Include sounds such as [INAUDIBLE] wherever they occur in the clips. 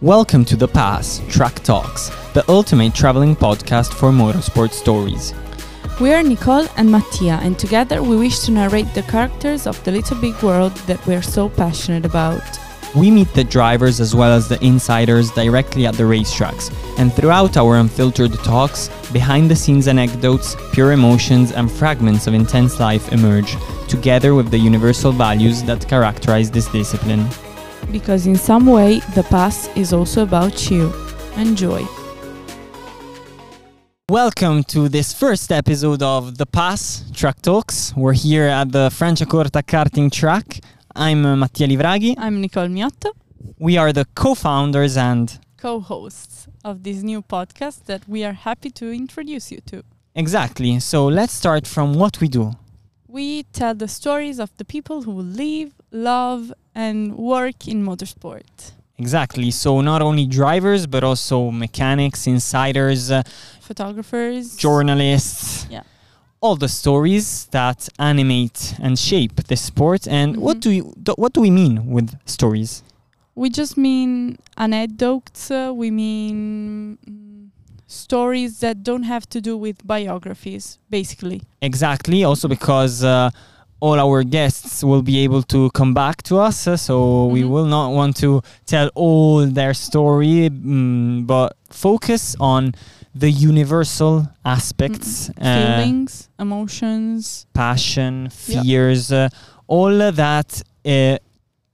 Welcome to The Pass Track Talks, the ultimate traveling podcast for motorsport stories. We are Nicole and Mattia, and together we wish to narrate the characters of the little big world that we're so passionate about. We meet the drivers as well as the insiders directly at the racetracks, and throughout our unfiltered talks, behind the scenes anecdotes, pure emotions, and fragments of intense life emerge, together with the universal values that characterize this discipline. Because in some way, the past is also about you. Enjoy. Welcome to this first episode of The Pass Track Talks. We're here at the Franciacorta karting track. I'm uh, Mattia Livraghi. I'm Nicole Miotto, We are the co founders and co hosts of this new podcast that we are happy to introduce you to. exactly. So let's start from what we do. We tell the stories of the people who live, love, and work in motorsport. Exactly. So not only drivers, but also mechanics, insiders, uh, Photographers, journalists. Yeah. All the stories that animate and shape the sport. And what Mhm. do you do, what do we mean with stories? We just mean anecdotes. uh, we mean mm, stories that don't have to do with biographies, basically. Exactly. Also because uh, all our guests will be able to come back to us, uh, so we Mhm. will not want to tell all their story, mm, but focus on the universal aspects, uh, Feelings, emotions. passion, fears, uh, all that uh,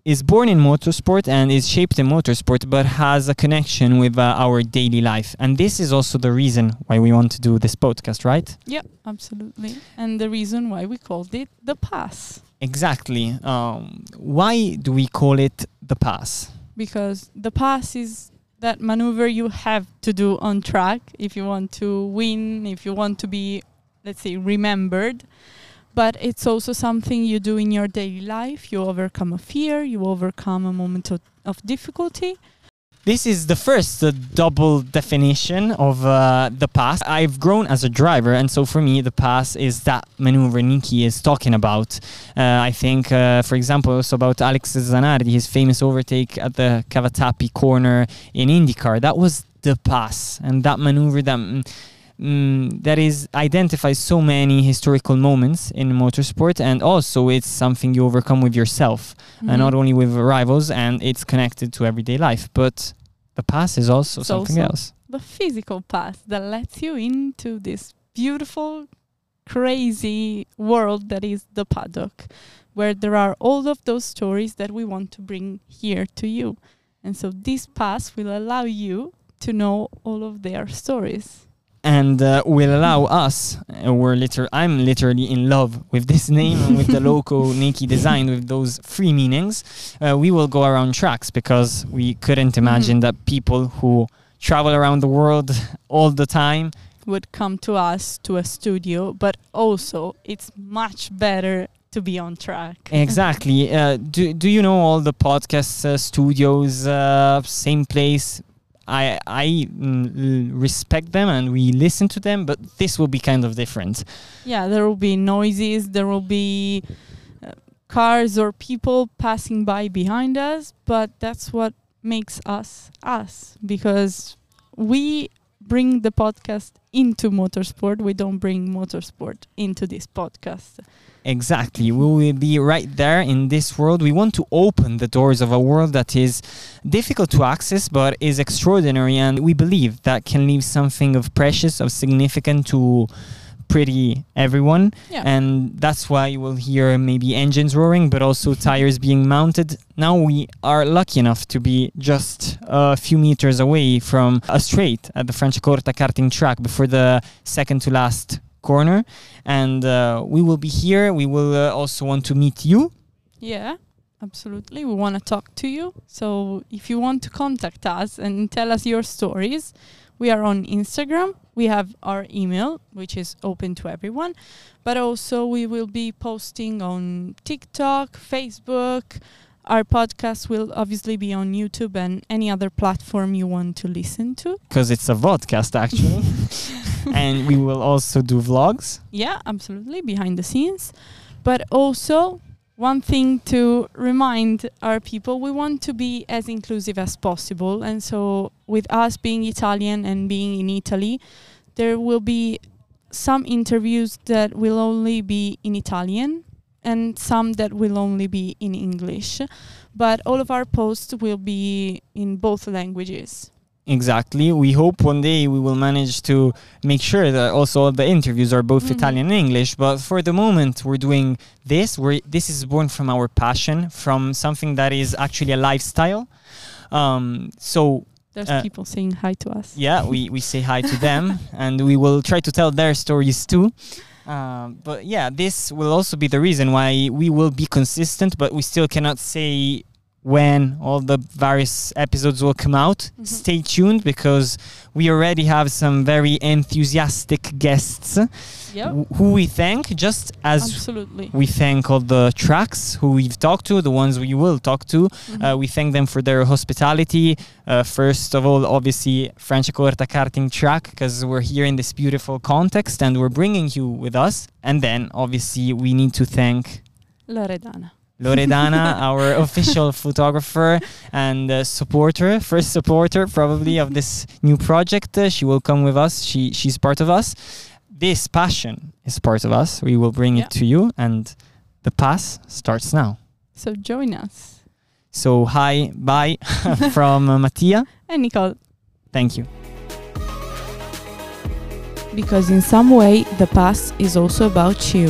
is born in motorsport and is shaped in motorsport, but has a connection with uh, our daily life. And this is also the reason why we want to do this podcast, right? Yeah, absolutely. And the reason why we called it the pass. Exactly. Um, why do we call it the pass? Because the pass is that maneuver you have to do on track if you want to win, if you want to be, let's say, remembered. But it's also something you do in your daily life. You overcome a fear, you overcome a moment of, of difficulty. This is the first uh, double definition of uh, the pass. I've grown as a driver, and so for me, the pass is that maneuver Niki is talking about. Uh, I think, uh, for example, also about Alex Zanardi, his famous overtake at the Cavatappi corner in IndyCar. That was the pass, and that maneuver that. mm, Mm, that is identifies so many historical moments in motorsport and also it's something you overcome with yourself and Mhm. not only with rivals and it's connected to everyday life but the pass is also It's something also- else the physical path that lets you into this beautiful, crazy world that is the paddock, where there are all of those stories that we want to bring here to you. And so this pass will allow you to know all of their stories. And uh, will allow us uh, we're liter- i'm literally in love with this name and with the [LAUGHS] logo Niki designed with those three meanings uh, we will go around tracks because we couldn't imagine that people who travel around the world all the time Would come to us to a studio, but also it's much better to be on track. Exactly. Uh, do do you know all the podcast uh, studios? Uh, same place. I I mm, respect them and we listen to them, but this will be kind of different. Yeah, there will be noises, there will be uh, cars or people passing by behind us, but that's what makes us us because we bring the podcast into motorsport. We don't bring motorsport into this podcast. Exactly. We will be right there in this world. We want to open the doors of a world that is difficult to access but is extraordinary and we believe that can leave something of precious, of significant to pretty everyone. Yeah. and that's why you will hear maybe engines roaring but also tires being mounted now we are lucky enough to be just a few meters away from a straight at the Franciacorta karting track before the second to last corner and uh, we will be here we will uh, also want to meet you Yeah, absolutely. We want to talk to you. So if you want to contact us and tell us your stories, we are on Instagram. We have our email, which is open to everyone. But also, we will be posting on TikTok, Facebook. Our podcast will obviously be on YouTube and any other platform you want to listen to. because it's a podcast, actually [LAUGHS] and we will also do vlogs Yeah, absolutely, behind the scenes. But also, one thing to remind our people we want to be as inclusive as possible. And so with us being italian and being in italy there will be some interviews that will only be in italian and some that will only be in english. But all of our posts will be in both languages Exactly. We hope one day we will manage to make sure that also all the interviews are both Mhm. Italian and English. But for the moment, we're doing this. We're, this is born from our passion, from something that is actually a lifestyle. Um, so there's Uh, people saying hi to us yeah, we, we say hi to them [LAUGHS] and we will try to tell their stories too. Um, but yeah, this will also be the reason why we will be consistent, but we still cannot say when all the various episodes will come out. Mhm. Stay tuned because we already have some very enthusiastic guests yep wh- who we thank just as absolutely we thank all the tracks who we've talked to, the ones we will talk to. Mhm. Uh, we thank them for their hospitality. Uh, first of all, obviously, Franciacorta karting track, because we're here in this beautiful context and we're bringing you with us. And then, obviously, we need to thank loredana Loredana, [LAUGHS] our official photographer and uh, supporter, first supporter probably of this new project. Uh, she will come with us. She she's part of us. This passion is part of us. We will bring Yeah. it to you, and the pass starts now. so join us So hi, bye [LAUGHS] from uh, Mattia. and nicole Thank you. because in some way the past is also about you